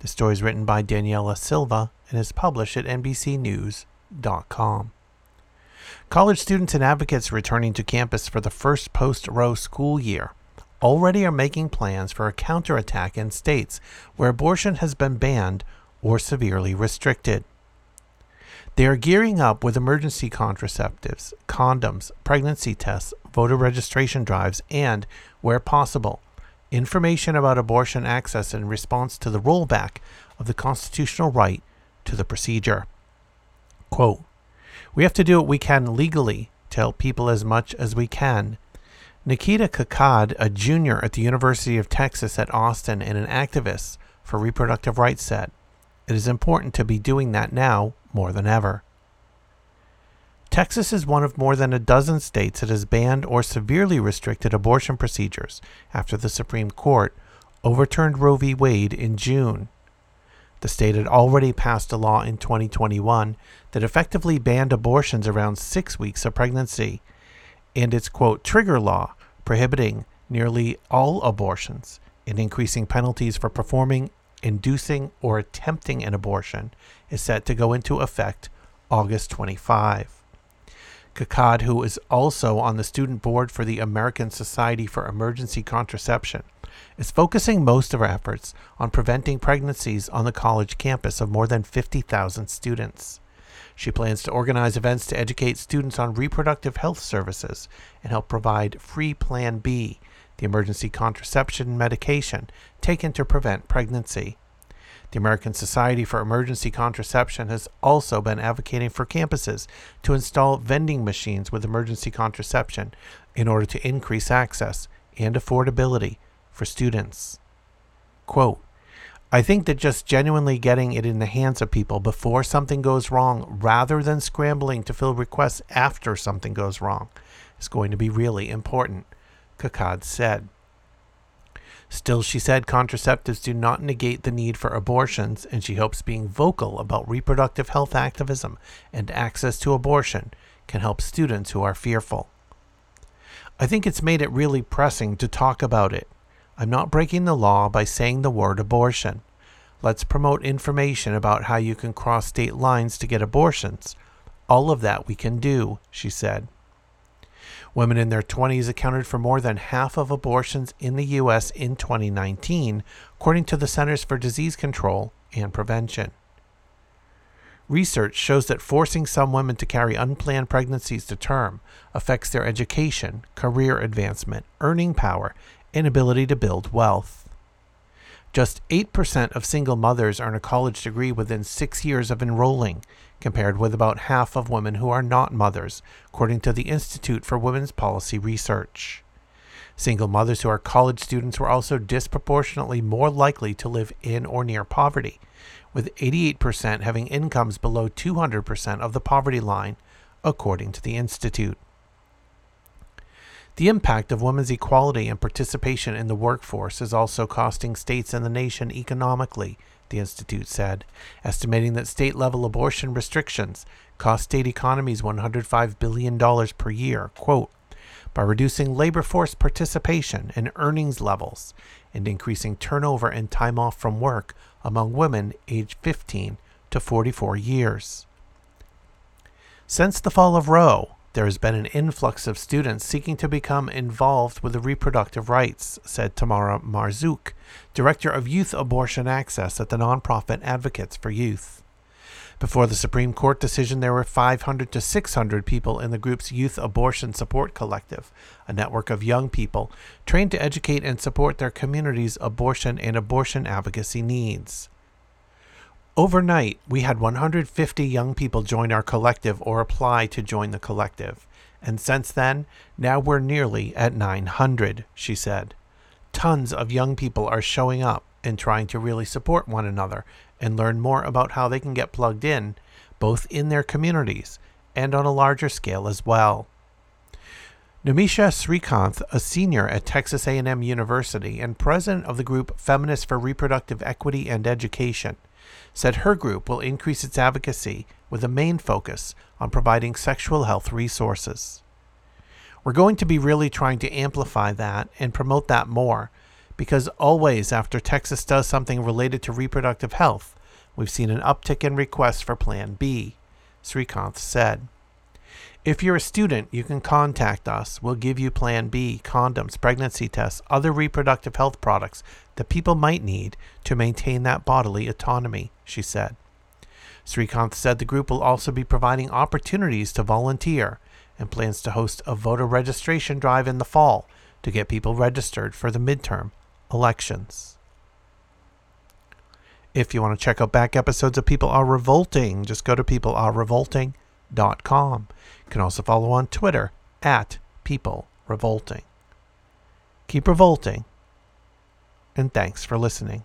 The story is written by Daniella Silva and is published at NBCNews.com. College students and advocates returning to campus for the first post Roe school year already are making plans for a counterattack in states where abortion has been banned or severely restricted. They are gearing up with emergency contraceptives, condoms, pregnancy tests, voter registration drives, and, where possible, information about abortion access in response to the rollback of the constitutional right to the procedure. Quote, we have to do what we can legally to help people as much as we can. Nikita Kakad, a junior at the University of Texas at Austin and an activist for reproductive rights, said, It is important to be doing that now more than ever. Texas is one of more than a dozen states that has banned or severely restricted abortion procedures after the Supreme Court overturned Roe v. Wade in June. The state had already passed a law in 2021 that effectively banned abortions around six weeks of pregnancy, and its quote trigger law prohibiting nearly all abortions and increasing penalties for performing, inducing, or attempting an abortion is set to go into effect August 25. Kakad, who is also on the student board for the American Society for Emergency Contraception, is focusing most of her efforts on preventing pregnancies on the college campus of more than 50,000 students. She plans to organize events to educate students on reproductive health services and help provide free Plan B, the emergency contraception medication taken to prevent pregnancy. The American Society for Emergency Contraception has also been advocating for campuses to install vending machines with emergency contraception in order to increase access and affordability for students. Quote, I think that just genuinely getting it in the hands of people before something goes wrong, rather than scrambling to fill requests after something goes wrong, is going to be really important, Kakad said. Still, she said contraceptives do not negate the need for abortions, and she hopes being vocal about reproductive health activism and access to abortion can help students who are fearful. I think it's made it really pressing to talk about it. I'm not breaking the law by saying the word abortion. Let's promote information about how you can cross state lines to get abortions. All of that we can do, she said. Women in their 20s accounted for more than half of abortions in the U.S. in 2019, according to the Centers for Disease Control and Prevention. Research shows that forcing some women to carry unplanned pregnancies to term affects their education, career advancement, earning power, and ability to build wealth. Just 8% of single mothers earn a college degree within six years of enrolling, compared with about half of women who are not mothers, according to the Institute for Women's Policy Research. Single mothers who are college students were also disproportionately more likely to live in or near poverty, with 88% having incomes below 200% of the poverty line, according to the Institute. The impact of women's equality and participation in the workforce is also costing states and the nation economically the Institute said, estimating that state level abortion restrictions cost state economies $105 billion per year, quote, by reducing labor force participation and earnings levels and increasing turnover and time off from work among women aged 15 to 44 years. Since the fall of Roe, there has been an influx of students seeking to become involved with reproductive rights, said Tamara Marzouk, Director of Youth Abortion Access at the nonprofit Advocates for Youth. Before the Supreme Court decision, there were 500 to 600 people in the group's Youth Abortion Support Collective, a network of young people trained to educate and support their community's abortion and abortion advocacy needs. Overnight, we had 150 young people join our collective or apply to join the collective. And since then, now we're nearly at 900, she said. Tons of young people are showing up and trying to really support one another and learn more about how they can get plugged in, both in their communities and on a larger scale as well. Numisha Srikanth, a senior at Texas A&M University and president of the group Feminists for Reproductive Equity and Education, said her group will increase its advocacy with a main focus on providing sexual health resources. We're going to be really trying to amplify that and promote that more because always after Texas does something related to reproductive health, we've seen an uptick in requests for Plan B, Srikanth said. If you're a student, you can contact us. We'll give you Plan B, condoms, pregnancy tests, other reproductive health products that people might need to maintain that bodily autonomy, she said. Srikanth said the group will also be providing opportunities to volunteer and plans to host a voter registration drive in the fall to get people registered for the midterm elections. If you want to check out back episodes of People Are Revolting, just go to peoplearerevolting.com. You can also follow on Twitter at People Revolting. Keep revolting, and thanks for listening.